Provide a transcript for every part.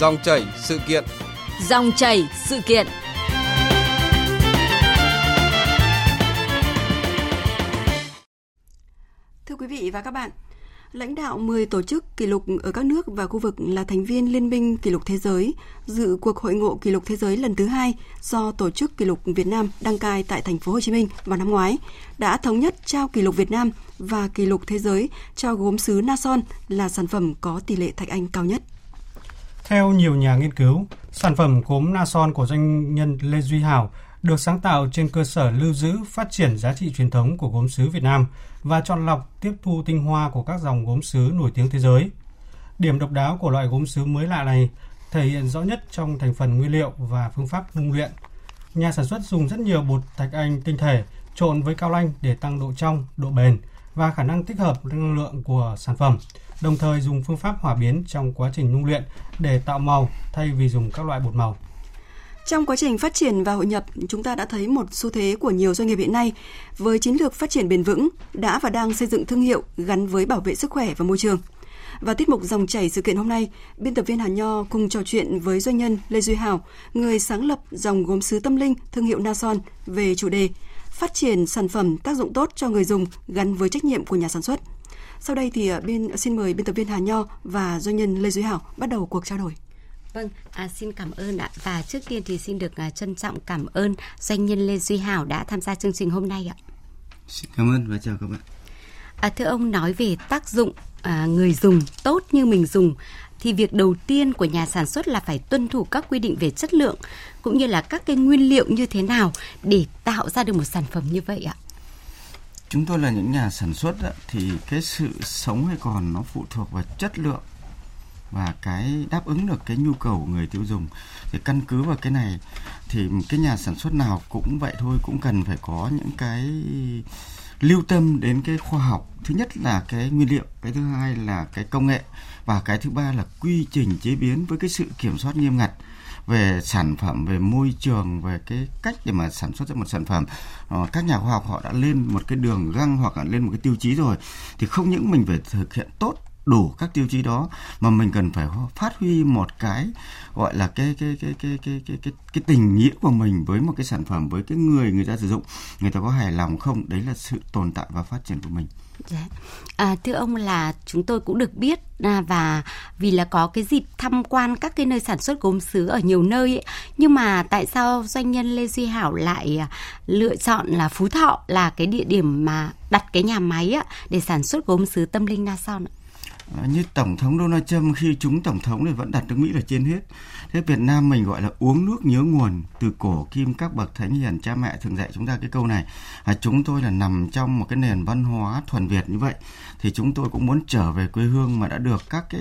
Dòng chảy sự kiện. Dòng chảy sự kiện. Thưa quý vị và các bạn, lãnh đạo 10 tổ chức kỷ lục ở các nước và khu vực là thành viên Liên minh Kỷ lục Thế giới dự cuộc hội ngộ kỷ lục thế giới lần thứ hai do Tổ chức Kỷ lục Việt Nam đăng cai tại thành phố Hồ Chí Minh vào năm ngoái đã thống nhất trao kỷ lục Việt Nam và kỷ lục thế giới cho gốm sứ Nason là sản phẩm có tỷ lệ thạch anh cao nhất. Theo nhiều nhà nghiên cứu, sản phẩm gốm Nason của doanh nhân Lê Duy Hảo được sáng tạo trên cơ sở lưu giữ phát triển giá trị truyền thống của gốm sứ Việt Nam và chọn lọc tiếp thu tinh hoa của các dòng gốm sứ nổi tiếng thế giới. Điểm độc đáo của loại gốm sứ mới lạ này thể hiện rõ nhất trong thành phần nguyên liệu và phương pháp nung luyện. Nhà sản xuất dùng rất nhiều bột thạch anh tinh thể trộn với cao lanh để tăng độ trong, độ bền và khả năng tích hợp năng lượng của sản phẩm, đồng thời dùng phương pháp hòa biến trong quá trình nung luyện để tạo màu thay vì dùng các loại bột màu. Trong quá trình phát triển và hội nhập, chúng ta đã thấy một xu thế của nhiều doanh nghiệp hiện nay với chiến lược phát triển bền vững đã và đang xây dựng thương hiệu gắn với bảo vệ sức khỏe và môi trường. Và tiết mục dòng chảy sự kiện hôm nay, biên tập viên Hà Nho cùng trò chuyện với doanh nhân Lê Duy Hảo, người sáng lập dòng gốm sứ tâm linh thương hiệu Nason về chủ đề phát triển sản phẩm tác dụng tốt cho người dùng gắn với trách nhiệm của nhà sản xuất. Sau đây thì à, biên xin mời biên tập viên Hà Nho và doanh nhân Lê Duy Hảo bắt đầu cuộc trao đổi. Vâng, à, xin cảm ơn ạ. Và trước tiên thì xin được à, trân trọng cảm ơn doanh nhân Lê Duy Hảo đã tham gia chương trình hôm nay ạ. Xin cảm ơn và chào các bạn. À, thưa ông nói về tác dụng à, người dùng tốt như mình dùng thì việc đầu tiên của nhà sản xuất là phải tuân thủ các quy định về chất lượng, cũng như là các cái nguyên liệu như thế nào để tạo ra được một sản phẩm như vậy ạ. Chúng tôi là những nhà sản xuất thì cái sự sống hay còn nó phụ thuộc vào chất lượng và cái đáp ứng được cái nhu cầu của người tiêu dùng. Thì căn cứ vào cái này thì cái nhà sản xuất nào cũng vậy thôi, cũng cần phải có những cái lưu tâm đến cái khoa học. Thứ nhất là cái nguyên liệu, cái thứ hai là cái công nghệ và cái thứ ba là quy trình chế biến với cái sự kiểm soát nghiêm ngặt về sản phẩm, về môi trường, về cái cách để mà sản xuất ra một sản phẩm. Ờ, các nhà khoa học họ đã lên một cái đường găng hoặc là lên một cái tiêu chí rồi. Thì không những mình phải thực hiện tốt đủ các tiêu chí đó mà mình cần phải phát huy một cái gọi là cái cái cái cái cái cái cái, cái tình nghĩa của mình với một cái sản phẩm với cái người người ta sử dụng. Người ta có hài lòng không? Đấy là sự tồn tại và phát triển của mình. Dạ. À, thưa ông là chúng tôi cũng được biết à, và vì là có cái dịp tham quan các cái nơi sản xuất gốm sứ ở nhiều nơi ấy, nhưng mà tại sao doanh nhân Lê Duy Hảo lại à, lựa chọn là Phú Thọ là cái địa điểm mà đặt cái nhà máy á, để sản xuất gốm sứ tâm linh Na Son ạ? Ờ, như tổng thống Donald Trump khi chúng tổng thống thì vẫn đặt nước Mỹ là trên hết. Thế Việt Nam mình gọi là uống nước nhớ nguồn từ cổ kim các bậc thánh hiền cha mẹ thường dạy chúng ta cái câu này. À, chúng tôi là nằm trong một cái nền văn hóa thuần Việt như vậy thì chúng tôi cũng muốn trở về quê hương mà đã được các cái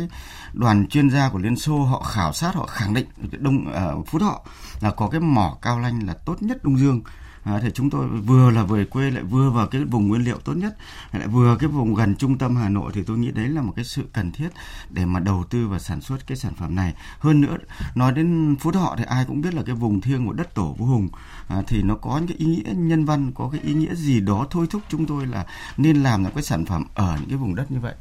đoàn chuyên gia của Liên Xô họ khảo sát họ khẳng định Đông ở uh, Phú Thọ là có cái mỏ cao lanh là tốt nhất Đông Dương à, thì chúng tôi vừa là về quê lại vừa vào cái vùng nguyên liệu tốt nhất lại vừa cái vùng gần trung tâm Hà Nội thì tôi nghĩ đấy là một cái sự cần thiết để mà đầu tư và sản xuất cái sản phẩm này. Hơn nữa nói đến Phú Thọ thì ai cũng biết là cái vùng thiêng của đất tổ vua Hùng à, thì nó có những cái ý nghĩa nhân văn có cái ý nghĩa gì đó thôi thúc chúng tôi là nên làm những cái sản phẩm ở những cái vùng đất như vậy.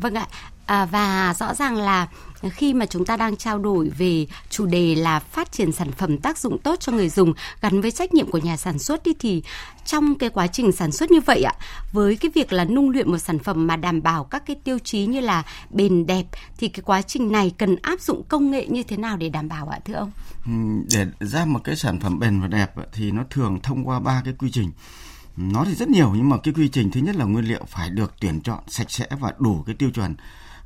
Vâng ạ, à, và rõ ràng là khi mà chúng ta đang trao đổi về chủ đề là phát triển sản phẩm tác dụng tốt cho người dùng gắn với trách nhiệm của nhà sản xuất đi thì trong cái quá trình sản xuất như vậy ạ, với cái việc là nung luyện một sản phẩm mà đảm bảo các cái tiêu chí như là bền đẹp thì cái quá trình này cần áp dụng công nghệ như thế nào để đảm bảo ạ thưa ông? Ừ, để ra một cái sản phẩm bền và đẹp thì nó thường thông qua ba cái quy trình nó thì rất nhiều nhưng mà cái quy trình thứ nhất là nguyên liệu phải được tuyển chọn sạch sẽ và đủ cái tiêu chuẩn.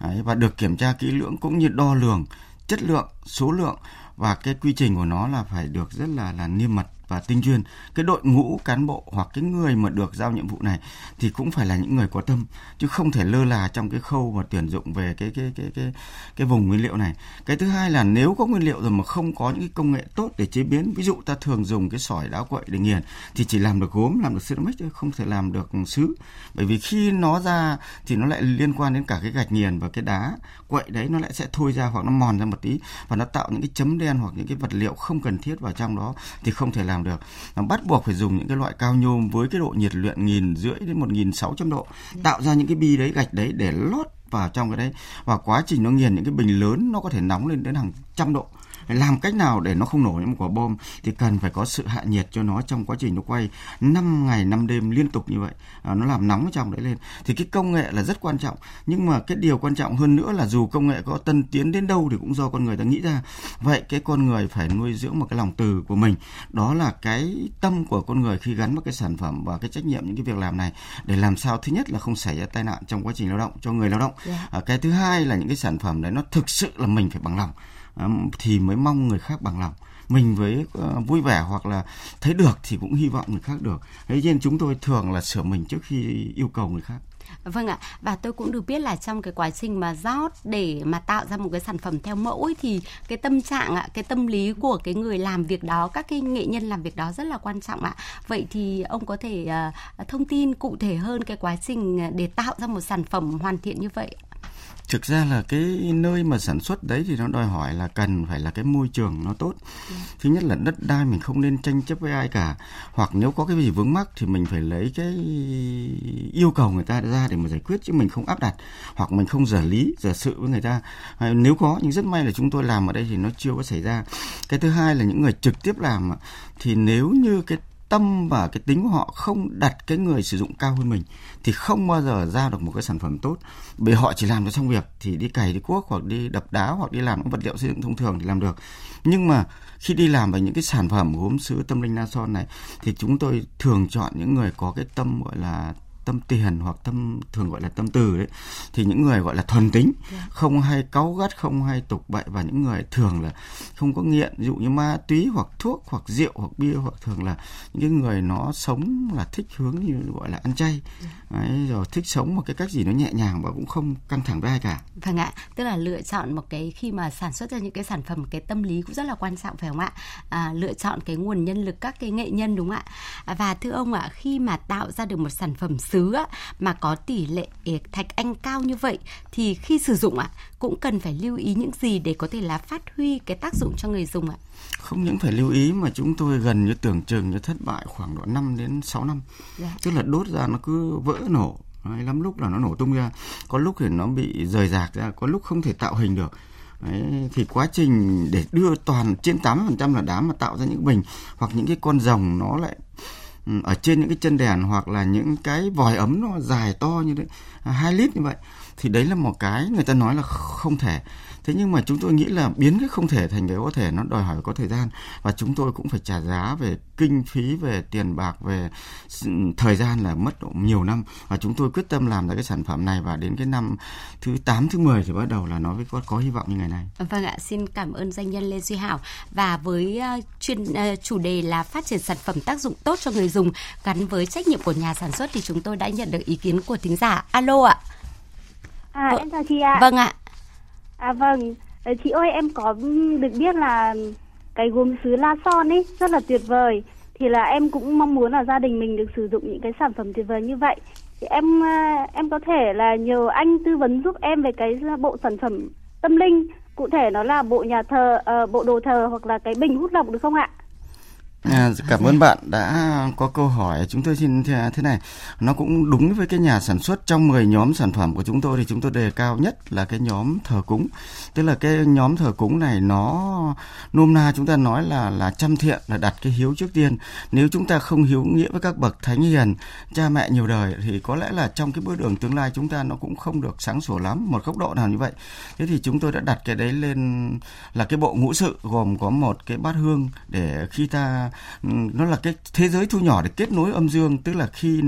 Đấy, và được kiểm tra kỹ lưỡng cũng như đo lường chất lượng số lượng. Và cái quy trình của nó là phải được rất là là niêm mật và tinh chuyên. Cái đội ngũ cán bộ hoặc cái người mà được giao nhiệm vụ này thì cũng phải là những người có tâm, chứ không thể lơ là trong cái khâu mà tuyển dụng về cái cái cái cái cái vùng nguyên liệu này. Cái thứ hai là nếu có nguyên liệu rồi mà không có những cái công nghệ tốt để chế biến, ví dụ ta thường dùng cái sỏi đá quậy để nghiền thì chỉ làm được gốm, làm được ceramic thôi, không thể làm được sứ. Bởi vì khi nó ra thì nó lại liên quan đến cả cái gạch nghiền và cái đá quậy đấy, nó lại sẽ thôi ra hoặc nó mòn ra một tí và nó tạo những cái chấm đen hoặc những cái vật liệu không cần thiết vào trong đó thì không thể làm làm được. Bắt buộc phải dùng những cái loại cao nhôm với cái độ nhiệt luyện nghìn rưỡi đến một nghìn sáu trăm độ, tạo ra những cái bi đấy, gạch đấy để lót vào trong cái đấy. Và quá trình nó nghiền những cái bình lớn, nó có thể nóng lên đến hàng trăm độ làm cách nào để nó không nổ những quả bom thì cần phải có sự hạ nhiệt cho nó trong quá trình nó quay. 5 ngày 5 đêm liên tục như vậy. À, nó làm nóng trong đấy lên. Thì cái công nghệ là rất quan trọng. Nhưng mà cái điều quan trọng hơn nữa là dù công nghệ có tân tiến đến đâu thì cũng do con người ta nghĩ ra. Vậy cái con người phải nuôi dưỡng một cái lòng từ của mình. Đó là cái tâm của con người khi gắn với cái sản phẩm và cái trách nhiệm những cái việc làm này. Để làm sao thứ nhất là không xảy ra tai nạn trong quá trình lao động cho người lao động. Yeah. Dạ. à, cái thứ hai là những cái sản phẩm đấy nó thực sự là mình phải bằng lòng thì mới mong người khác bằng lòng mình với ờ, vui vẻ hoặc là thấy được thì cũng hy vọng người khác được thế nên chúng tôi thường là sửa mình trước khi yêu cầu người khác Vâng ạ, và tôi cũng được biết là trong cái quá trình mà rót để mà tạo ra một cái sản phẩm theo mẫu ấy, thì cái tâm trạng ạ, cái tâm lý của cái người làm việc đó, các cái nghệ nhân làm việc đó rất là quan trọng ạ. Vậy thì ông có thể uh, thông tin cụ thể hơn cái quá trình ờ, để tạo ra một sản phẩm hoàn thiện như vậy? Thực ra là cái nơi mà sản xuất đấy thì nó đòi hỏi là cần phải là cái môi trường nó tốt. Thứ nhất là đất đai mình không nên tranh chấp với ai cả. Hoặc nếu có cái gì vướng mắc thì mình phải lấy cái yêu cầu người ta ra để mà giải quyết, chứ mình không áp đặt hoặc mình không giả lý, giả sự với người ta. À, nếu có, nhưng rất may là chúng tôi làm ở đây thì nó chưa có xảy ra. Cái thứ hai là những người trực tiếp làm thì nếu như cái tâm và cái tính của họ không đặt cái người sử dụng cao hơn mình, thì không bao giờ ra được một cái sản phẩm tốt. Bởi họ chỉ làm cho xong việc thì đi cày, đi cuốc hoặc đi đập đá hoặc đi làm những vật liệu xây dựng thông thường thì làm được. Nhưng mà khi đi làm về những cái sản phẩm gốm sứ, tâm linh na son này, thì chúng tôi thường chọn những người có cái tâm gọi là tâm tiền hoặc tâm thường gọi là tâm từ đấy thì những người gọi là thuần tính. Dạ. không hay cáu gắt không hay tục bậy và những người thường là không có nghiện ví dụ như ma túy hoặc thuốc hoặc rượu hoặc bia hoặc thường là những người nó sống là thích hướng như gọi là ăn chay. Dạ. đấy, rồi thích sống một cái cách gì nó nhẹ nhàng và cũng không căng thẳng với ai cả vâng ạ tức là lựa chọn một cái khi mà sản xuất ra những cái sản phẩm cái tâm lý cũng rất là quan trọng phải không ạ à, lựa chọn cái nguồn nhân lực các cái nghệ nhân đúng không ạ và thưa ông ạ khi mà tạo ra được một sản phẩm á, mà có tỷ lệ thạch anh cao như vậy thì khi sử dụng ạ cũng cần phải lưu ý những gì để có thể là phát huy cái tác dụng cho người dùng ạ? Không những phải lưu ý mà chúng tôi gần như tưởng chừng như thất bại khoảng độ 5 đến 6 năm. Dạ. Tức là đốt ra nó cứ vỡ nổ. Đấy, lắm lúc là nó nổ tung ra, có lúc thì nó bị rời rạc ra, có lúc không thể tạo hình được. Đấy, thì quá trình để đưa toàn trên 80% là đá mà tạo ra những bình hoặc những cái con rồng nó lại Ừ, ở trên những cái chân đèn hoặc là những cái vòi ấm nó dài to như thế à, hai lít như vậy, thì đấy là một cái người ta nói là không thể thế nhưng mà chúng tôi nghĩ là biến cái không thể thành cái có thể nó đòi hỏi có thời gian và chúng tôi cũng phải trả giá về kinh phí về tiền bạc về thời gian là mất độ nhiều năm và chúng tôi quyết tâm làm ra cái sản phẩm này và đến cái năm thứ 8 thứ 10 thì bắt đầu là nó mới có, có hy vọng như ngày nay. Vâng ạ, xin cảm ơn doanh nhân Lê Duy Hảo và với uh, chuyên uh, chủ đề là phát triển sản phẩm tác dụng tốt cho người dùng gắn với trách nhiệm của nhà sản xuất thì chúng tôi đã nhận được ý kiến của thính giả. Alo ạ. À, em chào chị ạ. Vâng ạ. À vâng, chị ơi em có được biết là cái gốm sứ La Son ấy rất là tuyệt vời. Thì là em cũng mong muốn là gia đình mình được sử dụng những cái sản phẩm tuyệt vời như vậy. Thì em à, em có thể là nhờ anh tư vấn giúp em về cái bộ sản phẩm tâm linh cụ thể nó là bộ nhà thờ uh, bộ đồ thờ hoặc là cái bình hút lọc được không ạ? À, cảm ơn bạn đã có câu hỏi. Chúng tôi xin thế này, nó cũng đúng với cái nhà sản xuất trong 10 nhóm sản phẩm của chúng tôi thì chúng tôi đề cao nhất là cái nhóm thờ cúng. Tức là cái nhóm thờ cúng này nó nôm na chúng ta nói là là chăm thiện là đặt cái hiếu trước tiên. Nếu chúng ta không hiếu nghĩa với các bậc thánh hiền, cha mẹ nhiều đời thì có lẽ là trong cái bước đường tương lai chúng ta nó cũng không được sáng sủa lắm một góc độ nào như vậy. Thế thì chúng tôi đã đặt cái đấy lên là cái bộ ngũ sự gồm có một cái bát hương để khi ta nó là cái thế giới thu nhỏ để kết nối âm dương. Tức là khi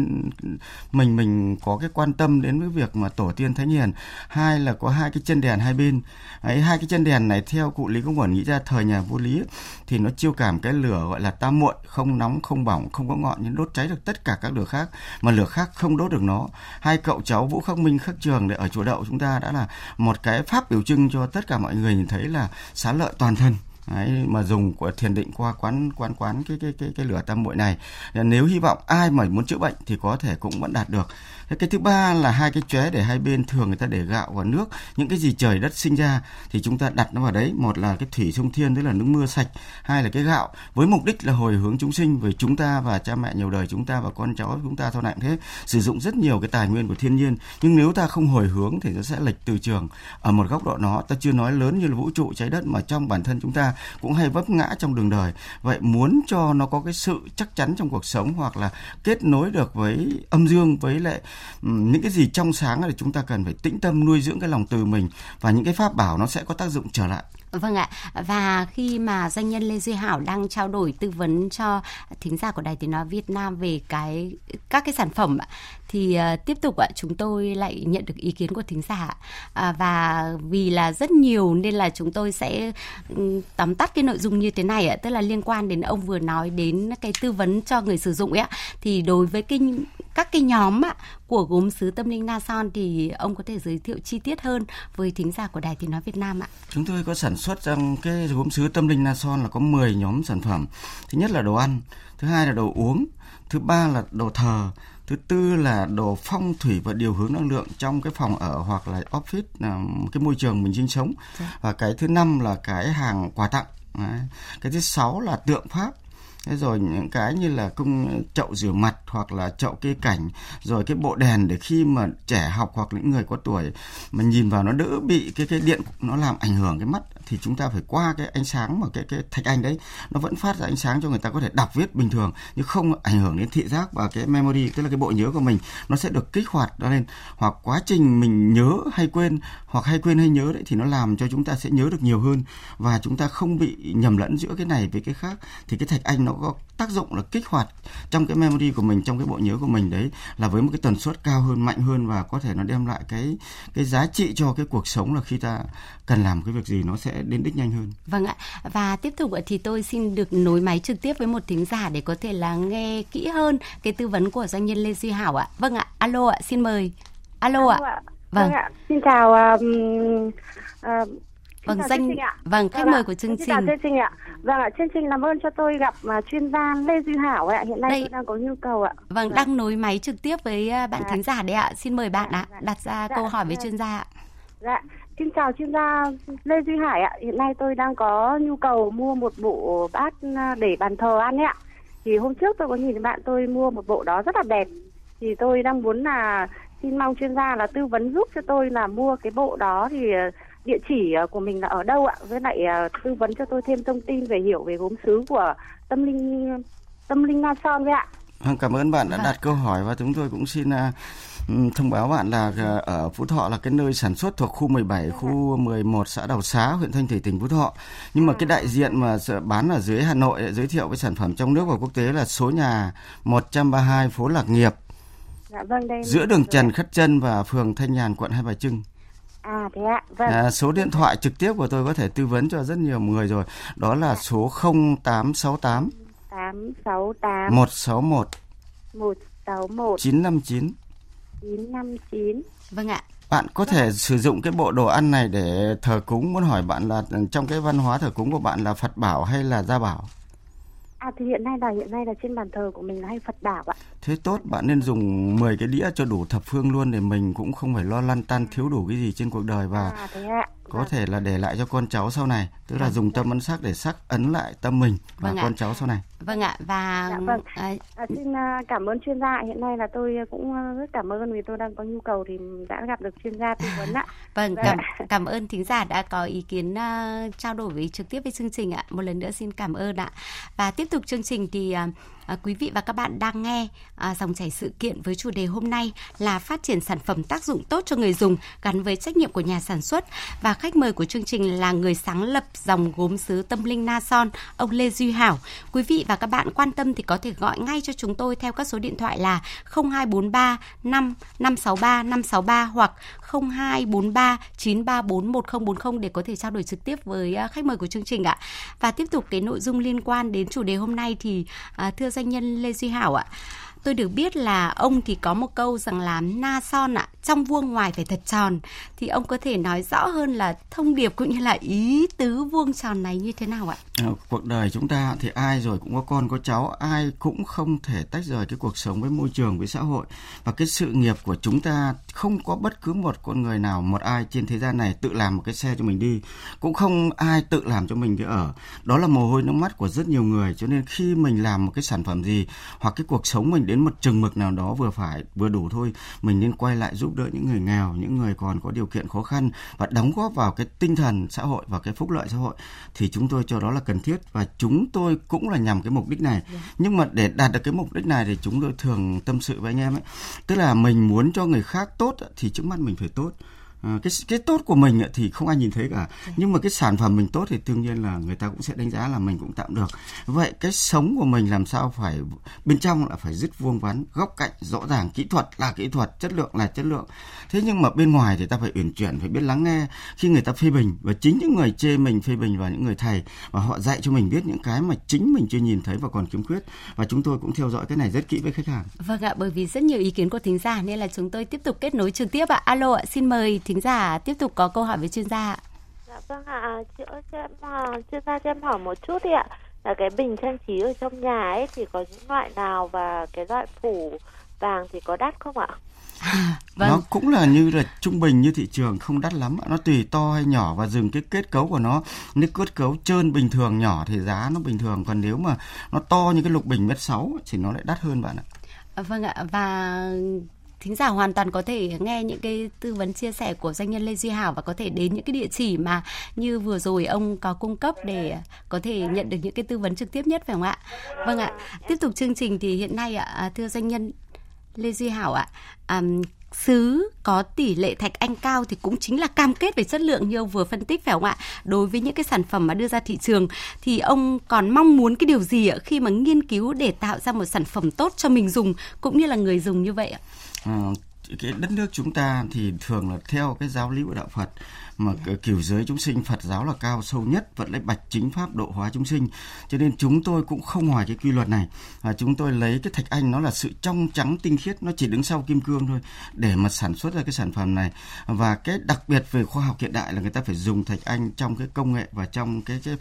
mình mình có cái quan tâm đến với việc mà tổ tiên thánh hiền hai là có hai cái chân đèn hai bên. Ấy, hai cái chân đèn này theo cụ lý công uẩn nghĩ ra thời nhà vua lý thì nó chiêu cảm cái lửa gọi là tam muội, không nóng, không bỏng, không có ngọn, nhưng đốt cháy được tất cả các lửa khác, mà lửa khác không đốt được nó. Hai cậu cháu vũ khắc minh, khắc trường để ở chùa đậu chúng ta đã là một cái pháp biểu trưng cho tất cả mọi người nhìn thấy là xá lợi toàn thân. Đấy, mà dùng của thiền định qua quán quán quán cái cái cái cái lửa tam muội này. Nếu hy vọng ai mà muốn chữa bệnh thì có thể cũng vẫn đạt được cái thứ ba là hai cái chóe để hai bên thường người ta để gạo và nước. Những cái gì trời đất sinh ra thì chúng ta đặt nó vào đấy. Một là cái thủy sông thiên, tức là nước mưa sạch. Hai là cái gạo. Với mục đích là hồi hướng chúng sinh về chúng ta và cha mẹ nhiều đời chúng ta và con cháu chúng ta sau này thế. Sử dụng rất nhiều cái tài nguyên của thiên nhiên. Nhưng nếu ta không hồi hướng thì nó sẽ lệch từ trường. Ở một góc độ nó, ta chưa nói lớn như là vũ trụ, trái đất mà trong bản thân chúng ta cũng hay vấp ngã trong đường đời. Vậy muốn cho nó có cái sự chắc chắn trong cuộc sống hoặc là kết nối được với âm dương, với lại Ừ, những cái gì trong sáng thì chúng ta cần phải tĩnh tâm nuôi dưỡng cái lòng từ mình và những cái pháp bảo nó sẽ có tác dụng trở lại. Vâng ạ, và khi mà doanh nhân Lê Duy Hảo đang trao đổi tư vấn cho thính giả của Đài Tiếng Nói Việt Nam về cái các cái sản phẩm thì uh, tiếp tục ạ uh, chúng tôi lại nhận được ý kiến của thính giả uh, và vì là rất nhiều nên là chúng tôi sẽ um, tóm tắt cái nội dung như thế này ạ, uh, tức là liên quan đến ông vừa nói đến cái tư vấn cho người sử dụng ấy ạ, thì đối với cái các cái nhóm ạ, của gốm sứ tâm linh Na Son thì ông có thể giới thiệu chi tiết hơn với thính giả của Đài Tiếng Nói Việt Nam ạ. Chúng tôi có sản xuất trong cái gốm sứ tâm linh Na Son là có 10 nhóm sản phẩm. Thứ nhất là đồ ăn, thứ hai là đồ uống, thứ ba là đồ thờ, thứ tư là đồ phong thủy và điều hướng năng lượng trong cái phòng ở hoặc là office là cái môi trường mình sinh sống. Dạ. và cái thứ năm là cái hàng quà tặng. Cái thứ sáu là tượng pháp. Thế rồi những cái như là công chậu rửa mặt hoặc là chậu kê cảnh rồi cái bộ đèn để khi mà trẻ học hoặc những người có tuổi mà nhìn vào nó đỡ bị cái cái điện nó làm ảnh hưởng cái mắt thì chúng ta phải qua cái ánh sáng mà cái cái thạch anh đấy, nó vẫn phát ra ánh sáng cho người ta có thể đọc viết bình thường, nhưng không ảnh hưởng đến thị giác và cái memory, tức là cái bộ nhớ của mình, nó sẽ được kích hoạt ra lên. Hoặc quá trình mình nhớ hay quên, hoặc hay quên hay nhớ đấy, thì nó làm cho chúng ta sẽ nhớ được nhiều hơn. Và chúng ta không bị nhầm lẫn giữa cái này với cái khác. Thì cái thạch anh nó có tác dụng là kích hoạt trong cái memory của mình, trong cái bộ nhớ của mình đấy, là với một cái tần suất cao hơn, mạnh hơn, và có thể nó đem lại cái cái giá trị cho cái cuộc sống là khi ta cần làm cái việc gì, nó sẽ đến đích nhanh hơn. Vâng ạ. Và tiếp tục thì tôi xin được nối máy trực tiếp với một thính giả để có thể là nghe kỹ hơn cái tư vấn của doanh nhân Lê Duy Hảo ạ. Vâng ạ. Alo ạ, xin mời. Alo, Alo ạ. Vâng. vâng ạ. Xin chào um, uh, Vâng, danh vâng khách vâng mời của chương trình. Chào chương trình ạ. Vâng ạ, chương trình làm ơn cho tôi gặp uh, chuyên gia Lê Duy Hảo ạ. Hiện nay đây. tôi đang có nhu cầu ạ. Vâng, vâng, đang nối máy trực tiếp với bạn dạ. thính giả đấy ạ. Xin mời bạn dạ, ạ, dạ. đặt ra dạ, câu hỏi với chuyên gia ạ. Dạ, xin chào chuyên gia Lê Duy Hải ạ. Hiện nay tôi đang có nhu cầu mua một bộ bát à, để bàn thờ ăn ấy ạ. Thì hôm trước tôi có nhìn bạn tôi mua một bộ đó rất là đẹp. Thì tôi đang muốn là xin mong chuyên gia là tư vấn giúp cho tôi là mua cái bộ đó thì à, địa chỉ à, của mình là ở đâu ạ? Với lại tư vấn cho tôi thêm thông tin về hiểu về gốm sứ của tâm linh tâm linh Na Son với ạ. Vâng, cảm ơn bạn đã vâng. đặt câu hỏi và chúng tôi cũng xin thông báo bạn là ờ, ở Phú Thọ là cái nơi sản xuất thuộc khu 17, khu 11 xã Đào Xá, huyện Thanh Thủy, tỉnh Phú Thọ. Nhưng mà cái đại diện mà bán ở dưới Hà Nội giới thiệu với sản phẩm trong nước và quốc tế là số nhà 132 phố Lạc Nghiệp. Dạ, vâng, đây giữa đường Trần Khất Trân và phường Thanh Nhàn, quận Hai Bà Trưng. À thế ạ. Vâng. À, số điện thoại trực tiếp của tôi có thể tư vấn cho rất nhiều người rồi. Đó là dạ. số 0868 868 161 161 959 959. Vâng ạ. Bạn có thể sử dụng cái bộ đồ ăn này để thờ cúng. Muốn hỏi bạn là trong cái văn hóa thờ cúng của bạn là Phật bảo hay là gia bảo? À thì hiện nay là hiện nay là trên bàn thờ của mình là hay Phật bảo ạ. Thế tốt, bạn nên dùng 10 cái đĩa cho đủ thập phương luôn để mình cũng không phải lo lăn tan thiếu đủ cái gì trên cuộc đời và à, thế ạ có vâng. thể là để lại cho con cháu sau này tức là vâng. dùng tâm ấn sắc để sắc ấn lại tâm mình và vâng con ạ. cháu sau này vâng ạ và dạ, vâng. à, xin à, cảm ơn chuyên gia hiện nay là tôi cũng à, rất cảm ơn vì tôi đang có nhu cầu thì đã gặp được chuyên gia tư vấn ạ vâng cảm cảm ơn thính giả đã có ý kiến uh, trao đổi với trực tiếp với chương trình ạ một lần nữa xin cảm ơn ạ và tiếp tục chương trình thì uh, À, quý vị và các bạn đang nghe à, dòng chảy sự kiện với chủ đề hôm nay là phát triển sản phẩm tác dụng tốt cho người dùng gắn với trách nhiệm của nhà sản xuất và khách mời của chương trình là người sáng lập dòng gốm sứ tâm linh Na Son, ông Lê Duy Hảo. Quý vị và các bạn quan tâm thì có thể gọi ngay cho chúng tôi theo các số điện thoại là 0243 5 563 563 hoặc 0243 934 1040 để có thể trao đổi trực tiếp với à, khách mời của chương trình ạ. Và tiếp tục cái nội dung liên quan đến chủ đề hôm nay thì à, thưa doanh nhân Lê Duy Hảo ạ, tôi được biết là ông thì có một câu rằng là na son ạ, trong vuông ngoài phải thật tròn. Thì ông có thể nói rõ hơn là thông điệp cũng như là ý tứ vuông tròn này như thế nào ạ? À, cuộc đời chúng ta thì ai rồi cũng có con có cháu, ai cũng không thể tách rời cái cuộc sống với môi trường với xã hội và cái sự nghiệp của chúng ta không có bất cứ một con người nào một ai trên thế gian này tự làm một cái xe cho mình đi, cũng không ai tự làm cho mình cái ở. Đó là mồ hôi nước mắt của rất nhiều người cho nên khi mình làm một cái sản phẩm gì hoặc cái cuộc sống mình đến một chừng mực nào đó vừa phải vừa đủ thôi. Mình nên quay lại giúp đỡ những người nghèo những người còn có điều kiện khó khăn và đóng góp vào cái tinh thần xã hội và cái phúc lợi xã hội. Thì chúng tôi cho đó là cần thiết và chúng tôi cũng là nhằm cái mục đích này. Nhưng mà để đạt được cái mục đích này thì chúng tôi thường tâm sự với anh em ấy. Tức là mình muốn cho người khác tốt thì trước mắt mình phải tốt À, cái cái tốt của mình thì không ai nhìn thấy cả. Nhưng mà cái sản phẩm mình tốt thì đương nhiên là người ta cũng sẽ đánh giá là mình cũng tạm được. Vậy cái sống của mình làm sao phải bên trong là phải dứt vuông vắn góc cạnh rõ ràng kỹ thuật là kỹ thuật chất lượng là chất lượng. Thế nhưng mà bên ngoài thì ta phải uyển chuyển phải biết lắng nghe. Khi người ta phê bình và chính những người chê mình phê bình và những người thầy và họ dạy cho mình biết những cái mà chính mình chưa nhìn thấy và còn khiếm khuyết. Và chúng tôi cũng theo dõi cái này rất kỹ với khách hàng. Vâng ạ bởi vì rất nhiều ý kiến của thính giả nên là chúng tôi tiếp tục kết nối trực tiếp ạ. Alo ạ xin mời thính giả tiếp tục có câu hỏi với chuyên gia ạ. Dạ vâng ạ, chị ơi cho em chuyên gia cho em hỏi một chút đi ạ. Là cái bình trang trí ở trong nhà ấy thì có những loại nào và cái loại phủ vàng thì có đắt không ạ? À, vâng. nó cũng là như là trung bình như thị trường không đắt lắm nó tùy to hay nhỏ và dừng cái kết cấu của nó nếu kết cấu trơn bình thường nhỏ thì giá nó bình thường còn nếu mà nó to như cái lục bình mét sáu thì nó lại đắt hơn bạn ạ vâng ạ và thính giả hoàn toàn có thể nghe những cái tư vấn chia sẻ của doanh nhân Lê Duy Hảo và có thể đến những cái địa chỉ mà như vừa rồi ông có cung cấp để có thể nhận được những cái tư vấn trực tiếp nhất phải không ạ? Vâng ạ. Tiếp tục chương trình thì hiện nay ạ à, thưa doanh nhân Lê Duy Hảo ạ, à, sứ có tỷ lệ thạch anh cao thì cũng chính là cam kết về chất lượng như ông vừa phân tích phải không ạ? Đối với những cái sản phẩm mà đưa ra thị trường thì ông còn mong muốn cái điều gì ạ khi mà nghiên cứu để tạo ra một sản phẩm tốt cho mình dùng cũng như là người dùng như vậy ạ? Ờ, cái đất nước chúng ta thì thường là theo cái giáo lý của đạo Phật mà kiểu giới chúng sinh, Phật giáo là cao sâu nhất, vẫn lấy bạch chính pháp độ hóa chúng sinh. Cho nên chúng tôi cũng không ngoài cái quy luật này. Và chúng tôi lấy cái thạch anh, nó là sự trong trắng tinh khiết, nó chỉ đứng sau kim cương thôi, để mà sản xuất ra cái sản phẩm này. Và cái đặc biệt về khoa học hiện đại là người ta phải dùng thạch anh trong cái công nghệ và trong cái cái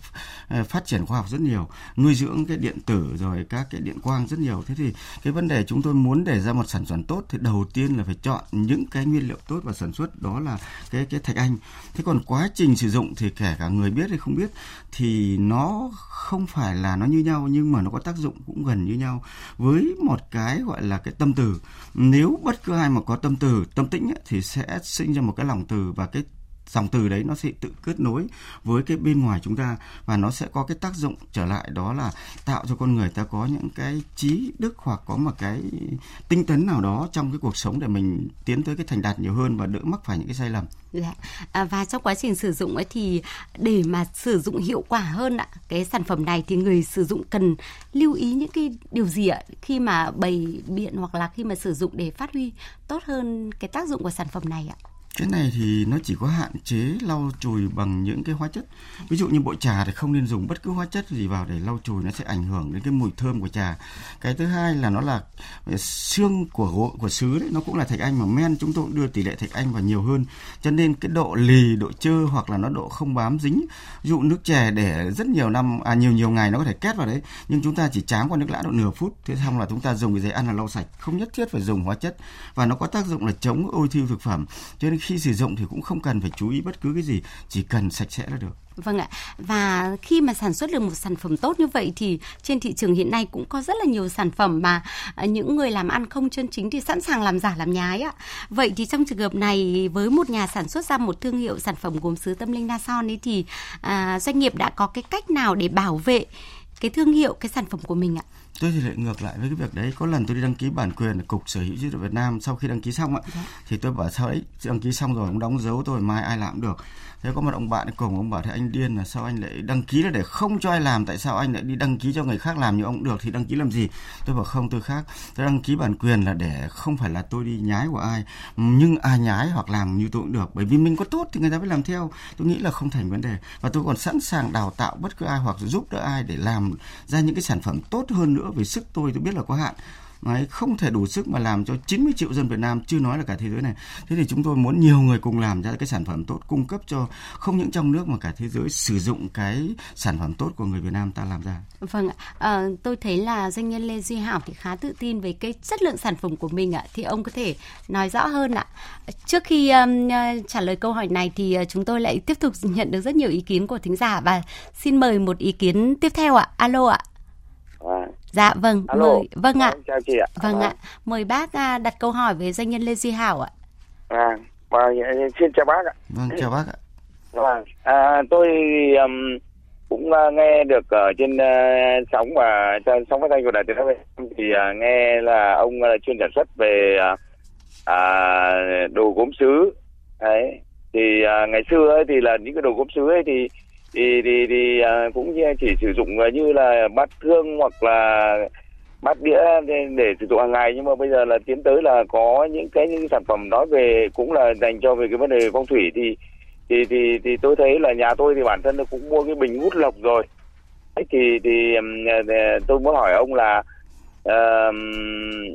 ờ, phát triển khoa học rất nhiều, nuôi dưỡng cái điện tử rồi các cái điện quang rất nhiều. Thế thì cái vấn đề chúng tôi muốn để ra một sản phẩm tốt thì đầu tiên là phải chọn những cái nguyên liệu tốt và sản xuất, đó là cái cái thạch anh thế còn quá trình sử dụng thì kể cả người biết hay không biết thì nó không phải là nó như nhau nhưng mà nó có tác dụng cũng gần như nhau. Với một cái gọi là cái tâm từ nếu bất cứ ai mà có tâm từ tâm tĩnh ấy, thì sẽ sinh ra một cái lòng từ và cái dòng từ đấy nó sẽ tự kết nối với cái bên ngoài chúng ta và nó sẽ có cái tác dụng trở lại đó là tạo cho con người ta có những cái trí đức hoặc có một cái tinh tấn nào đó trong cái cuộc sống để mình tiến tới cái thành đạt nhiều hơn và đỡ mắc phải những cái sai lầm. Dạ. À, và trong quá trình sử dụng ấy thì để mà sử dụng hiệu quả hơn ạ, cái sản phẩm này thì người sử dụng cần lưu ý những cái điều gì ạ khi mà bày biện hoặc là khi mà sử dụng để phát huy tốt hơn cái tác dụng của sản phẩm này ạ? Cái này thì nó chỉ có hạn chế lau chùi bằng những cái hóa chất. Ví dụ như bộ trà thì không nên dùng bất cứ hóa chất gì vào để lau chùi, nó sẽ ảnh hưởng đến cái mùi thơm của trà. Cái thứ hai là nó là xương của gỗ, của sứ đấy, nó cũng là thạch anh mà men, chúng tôi cũng đưa tỷ lệ thạch anh vào nhiều hơn. Cho nên cái độ lì, độ trơ hoặc là nó độ không bám dính, ví dụ nước chè để rất nhiều năm à nhiều nhiều ngày nó có thể kết vào đấy, nhưng chúng ta chỉ tráng qua nước lã độ nửa phút, thế xong là chúng ta dùng cái giấy ăn là lau sạch. Không nhất thiết phải dùng hóa chất và nó có tác dụng là chống ôi thiêu thực phẩm. Cho nên khi sử dụng thì cũng không cần phải chú ý bất cứ cái gì chỉ cần sạch sẽ là được Vâng ạ. Và khi mà sản xuất được một sản phẩm tốt như vậy thì trên thị trường hiện nay cũng có rất là nhiều sản phẩm mà à, những người làm ăn không chân chính thì sẵn sàng làm giả làm nhái ạ. Vậy thì trong trường hợp này với một nhà sản xuất ra một thương hiệu sản phẩm gồm sứ tâm linh Na Son ấy thì à, doanh nghiệp đã có cái cách nào để bảo vệ cái thương hiệu cái sản phẩm của mình ạ? tôi thì lại ngược lại với cái việc đấy. Có lần tôi đi đăng ký bản quyền ở cục sở hữu trí tuệ Việt Nam sau khi đăng ký xong ạ. Dạ. thì tôi bảo sao đấy đăng ký xong rồi ông đóng dấu tôi mai ai làm được. Thế có một ông bạn cùng ông bảo thế anh điên là sao anh lại đăng ký là để không cho ai làm tại sao anh lại đi đăng ký cho người khác làm như ông được thì đăng ký làm gì? Tôi bảo không tôi khác. Tôi đăng ký bản quyền là để không phải là tôi đi nhái của ai nhưng ai nhái hoặc làm như tôi cũng được. Bởi vì mình có tốt thì người ta phải làm theo. Tôi nghĩ là không thành vấn đề. Và tôi còn sẵn sàng đào tạo bất cứ ai hoặc giúp đỡ ai để làm ra những cái sản phẩm tốt hơn nữa, vì sức tôi tôi biết là có hạn. Đấy, không thể đủ sức mà làm cho 90 triệu dân Việt Nam chưa nói là cả thế giới này. Thế thì chúng tôi muốn nhiều người cùng làm ra cái sản phẩm tốt cung cấp cho không những trong nước mà cả thế giới sử dụng cái sản phẩm tốt của người Việt Nam ta làm ra. Vâng ạ, à, tôi thấy là doanh nhân Lê Duy Hảo thì khá tự tin về cái chất lượng sản phẩm của mình ạ. Thì ông có thể nói rõ hơn ạ. Trước khi um, trả lời câu hỏi này thì uh, chúng tôi lại tiếp tục nhận được rất nhiều ý kiến của thính giả và xin mời một ý kiến tiếp theo ạ. Alo ạ. À. Dạ vâng, Alo. mời vâng ạ. Chào chị ạ. Vâng à. ạ. Mời bác uh, đặt câu hỏi với doanh nhân Lê Duy Hảo ạ. À, và xin chào bác ạ. Vâng, chào bác ạ. Vâng, à, tôi um, cũng uh, nghe được ở trên uh, sóng và trên sóng phát thanh của đài tiếng nói thì uh, nghe là ông uh, chuyên sản xuất về uh, uh, đồ gốm sứ đấy thì uh, ngày xưa ấy, thì là những cái đồ gốm sứ ấy thì thì thì, thì à, cũng chỉ sử dụng à, như là bát thương hoặc là bát đĩa để, để sử dụng hàng ngày. Nhưng mà bây giờ là tiến tới là có những cái những sản phẩm nói về cũng là dành cho về cái vấn đề phong thủy. Thì thì thì thì tôi thấy là nhà tôi thì bản thân nó cũng mua cái bình hút lọc rồi. Thế thì thì à, tôi muốn hỏi ông là uh,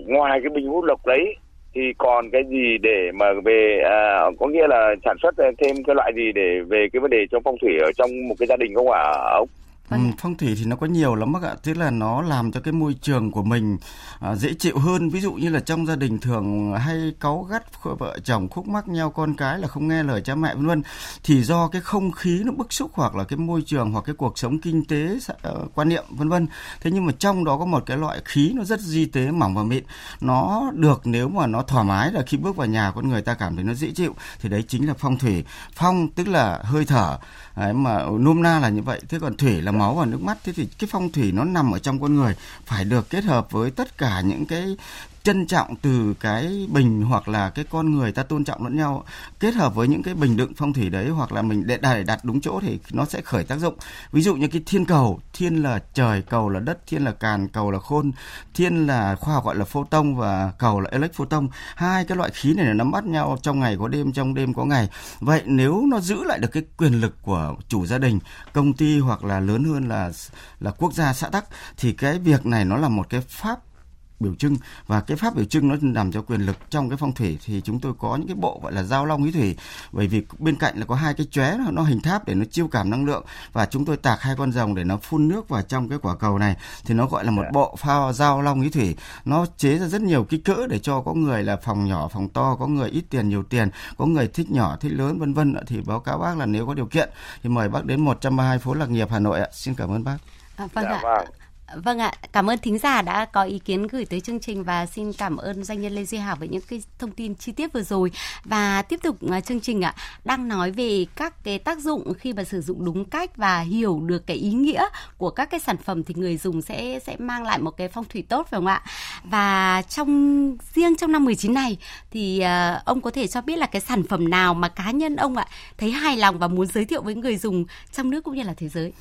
ngoài cái bình hút lọc đấy thì còn cái gì để mà về à, có nghĩa là sản xuất thêm cái loại gì để về cái vấn đề trong phong thủy ở trong một cái gia đình không ạ ông? Vâng. Ừ, phong thủy thì nó có nhiều lắm bác ạ. Thế là nó làm cho cái môi trường của mình à, dễ chịu hơn. Ví dụ như là trong gia đình thường hay cáu gắt vợ chồng khúc mắc nhau con cái là không nghe lời cha mẹ vân vân thì do cái không khí nó bức xúc hoặc là cái môi trường hoặc cái cuộc sống kinh tế uh, quan niệm vân vân. Thế nhưng mà trong đó có một cái loại khí nó rất di tế mỏng và mịn. Nó được nếu mà nó thoải mái là khi bước vào nhà con người ta cảm thấy nó dễ chịu thì đấy chính là phong thủy. Phong tức là hơi thở đấy, mà nôm na là như vậy. Thế còn thủy là máu và nước mắt thế thì cái phong thủy nó nằm ở trong con người phải được kết hợp với tất cả những cái trân trọng từ cái bình hoặc là cái con người ta tôn trọng lẫn nhau kết hợp với những cái bình đựng phong thủy đấy hoặc là mình để đặt, đặt đúng chỗ thì nó sẽ khởi tác dụng. Ví dụ như cái thiên cầu thiên là trời cầu là đất thiên là càn cầu là khôn thiên là khoa học gọi là phô tông và cầu là elect phô tông. Hai cái loại khí này là nắm bắt nhau trong ngày có đêm trong đêm có ngày. Vậy nếu nó giữ lại được cái quyền lực của chủ gia đình công ty hoặc là lớn hơn là là quốc gia xã tắc thì cái việc này nó là một cái pháp biểu trưng. Và cái pháp biểu trưng nó nằm cho quyền lực trong cái phong thủy thì chúng tôi có những cái bộ gọi là giao long ý thủy. Bởi vì bên cạnh là có hai cái chóe nó hình tháp để nó chiêu cảm năng lượng và chúng tôi tạc hai con rồng để nó phun nước vào trong cái quả cầu này. Thì nó gọi là một dạ. bộ phao giao long ý thủy. Nó chế ra rất nhiều kích cỡ để cho có người là phòng nhỏ phòng to có người ít tiền nhiều tiền có người thích nhỏ thích lớn vân vân thì báo cáo bác là nếu có điều kiện thì mời bác đến 132 phố Lạc Nghiệp Hà Nội ạ. Xin cảm ơn bác. À, vâng dạ, ạ. vâng. Vâng ạ, cảm ơn thính giả đã có ý kiến gửi tới chương trình và xin cảm ơn doanh nhân Lê Duy Hảo với những cái thông tin chi tiết vừa rồi. Và tiếp tục à, chương trình ạ, đang nói về các cái tác dụng khi mà sử dụng đúng cách và hiểu được cái ý nghĩa của các cái sản phẩm thì người dùng sẽ sẽ mang lại một cái phong thủy tốt phải không ạ? Và trong riêng trong năm 19 này thì à, ông có thể cho biết là cái sản phẩm nào mà cá nhân ông ạ thấy hài lòng và muốn giới thiệu với người dùng trong nước cũng như là thế giới?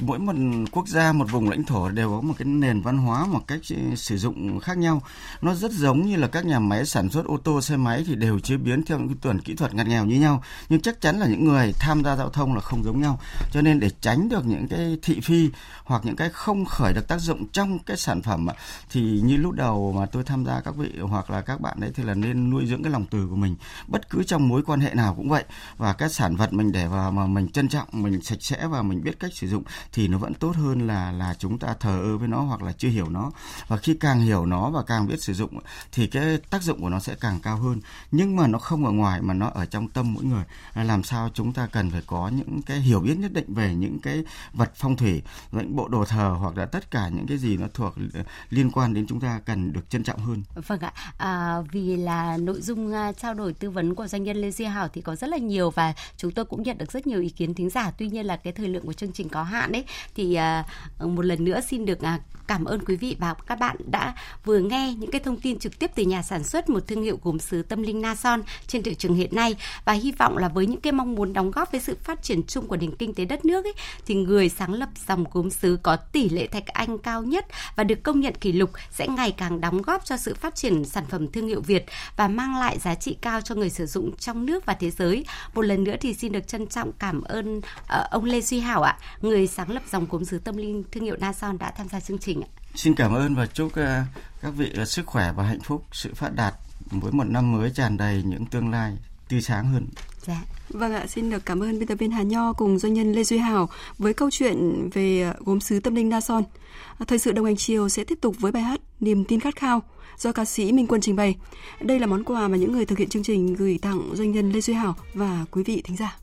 Mỗi một quốc gia, một vùng lãnh thổ đều có một cái nền văn hóa, một cách ờ, sử dụng khác nhau. Nó rất giống như là các nhà máy sản xuất ô tô, xe máy thì đều chế biến theo những cái chuẩn kỹ thuật ngặt nghèo như nhau. Nhưng chắc chắn là những người tham gia giao thông là không giống nhau. Cho nên để tránh được những cái thị phi hoặc những cái không khởi được tác dụng trong cái sản phẩm thì như lúc đầu mà tôi tham gia các vị hoặc là các bạn đấy thì là nên nuôi dưỡng cái lòng từ của mình. Bất cứ trong mối quan hệ nào cũng vậy. Và cái sản vật mình để vào mà mình trân trọng, mình sạch sẽ và mình biết cách cách sử dụng thì nó vẫn tốt hơn là là chúng ta thờ ơ với nó hoặc là chưa hiểu nó. Và khi càng hiểu nó và càng biết sử dụng thì cái tác dụng của nó sẽ càng cao hơn. Nhưng mà nó không ở ngoài mà nó ở trong tâm mỗi người. À, làm sao chúng ta cần phải có những cái hiểu biết nhất định về những cái vật phong thủy những bộ đồ thờ hoặc là tất cả những cái gì nó thuộc ờ, liên quan đến chúng ta cần được trân trọng hơn? Vâng ạ. À, vì là nội dung à, trao đổi tư vấn của doanh nhân Lê Duy Hảo thì có rất là nhiều và chúng tôi cũng nhận được rất nhiều ý kiến thính giả. Tuy nhiên là cái thời lượng của chương trình trình có hạn đấy thì à, một lần nữa xin được à, cảm ơn quý vị và các bạn đã vừa nghe những cái thông tin trực tiếp từ nhà sản xuất một thương hiệu gốm sứ tâm linh Na Son trên thị trường hiện nay và hy vọng là với những cái mong muốn đóng góp với sự phát triển chung của nền kinh tế đất nước ấy, thì người sáng lập dòng gốm sứ có tỷ lệ thạch anh cao nhất và được công nhận kỷ lục sẽ ngày càng đóng góp cho sự phát triển sản phẩm thương hiệu Việt và mang lại giá trị cao cho người sử dụng trong nước và thế giới. Một lần nữa thì xin được trân trọng cảm ơn uh, ông Lê Duy Hảo ạ, người sáng lập dòng gốm sứ tâm linh thương hiệu Na Son đã tham gia chương trình. Xin cảm ơn và chúc ờ, các vị ờ, sức khỏe và hạnh phúc, sự phát đạt với một năm mới tràn đầy những tương lai tươi sáng hơn. Dạ. Vâng ạ, xin được cảm ơn biên tập viên Hà Nho cùng doanh nhân Lê Duy Hảo với câu chuyện về ờ, gốm sứ tâm linh Na Son. À, thời sự đồng hành chiều sẽ tiếp tục với bài hát Niềm tin khát khao do ca sĩ Minh Quân trình bày. Đây là món quà mà những người thực hiện chương trình gửi tặng doanh nhân Lê Duy Hảo và quý vị thính giả.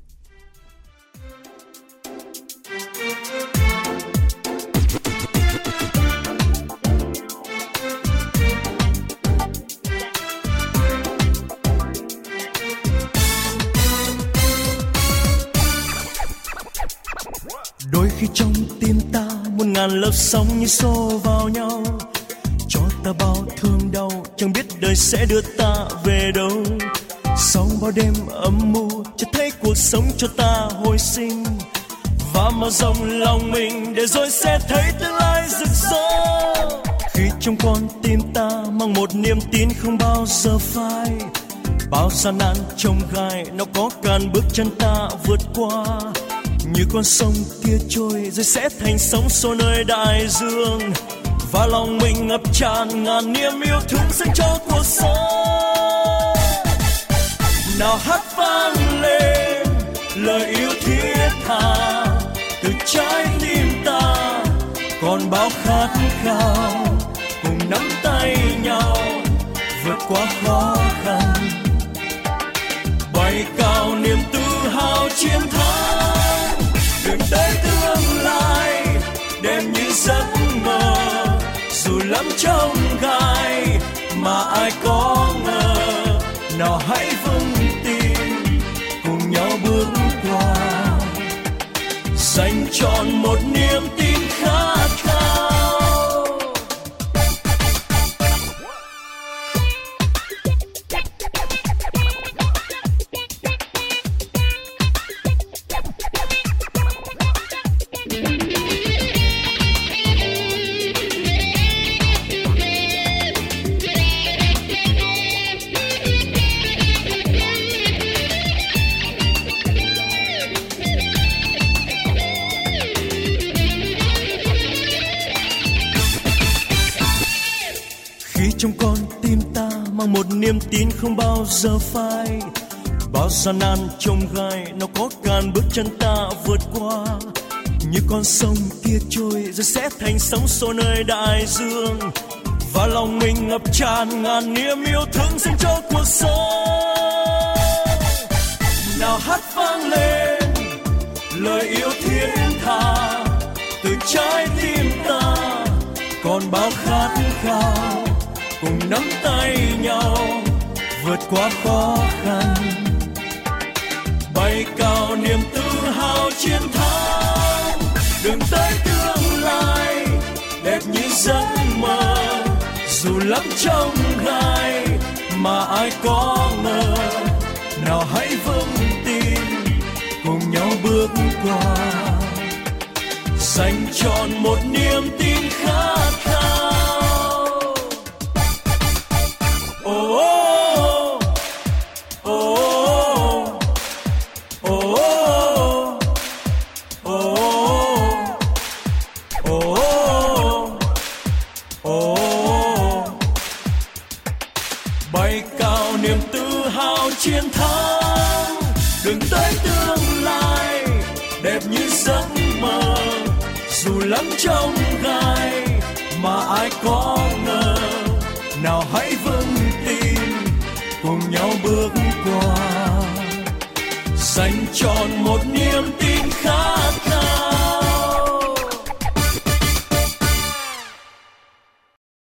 Đôi khi trong tim ta muôn ngàn lớp sóng như xô vào nhau. Cho ta bao thương đau, chẳng biết đời sẽ đưa ta về đâu. Sau bao đêm âm mưu cho thấy cuộc sống cho ta hồi sinh. Và mở rộng lòng mình để rồi sẽ thấy tương lai rực rỡ. Khi trong con tim ta mang một niềm tin không bao giờ phai, bao gian nan trông gai, nó có cản bước chân ta vượt qua như con sông kia trôi, rồi sẽ thành sóng xô nơi đại dương. Và lòng mình ngập tràn ngàn niềm yêu thương dành cho cuộc sống. Nào hát vang lên lời yêu thiết tha từ trái tim ta. Còn bao khát khao cùng nắm tay nhau vượt qua khó khăn. Trong gai mà ai có ngờ, nào hãy vững tin, cùng nhau bước qua. Dành trọn một niềm tin trong con tim ta mang một niềm tin không bao giờ phai. Bao gian nan trông gai nó có cản bước chân ta vượt qua. Như con sông kia trôi rồi sẽ thành sóng xô nơi đại dương. Và lòng mình ngập tràn ngàn niềm yêu thương dành cho cuộc sống. Nào hát vang lên lời yêu thiên tha từ trái tim ta. Còn bao khát khao cùng nắm tay nhau, vượt qua khó khăn. Bay cao niềm tự hào chiến thắng, đường tới tương lai, đẹp như giấc mơ. Dù lắm trong gai, mà ai có ngờ, nào hãy vững tin, cùng nhau bước qua. Dành trọn một niềm tin khát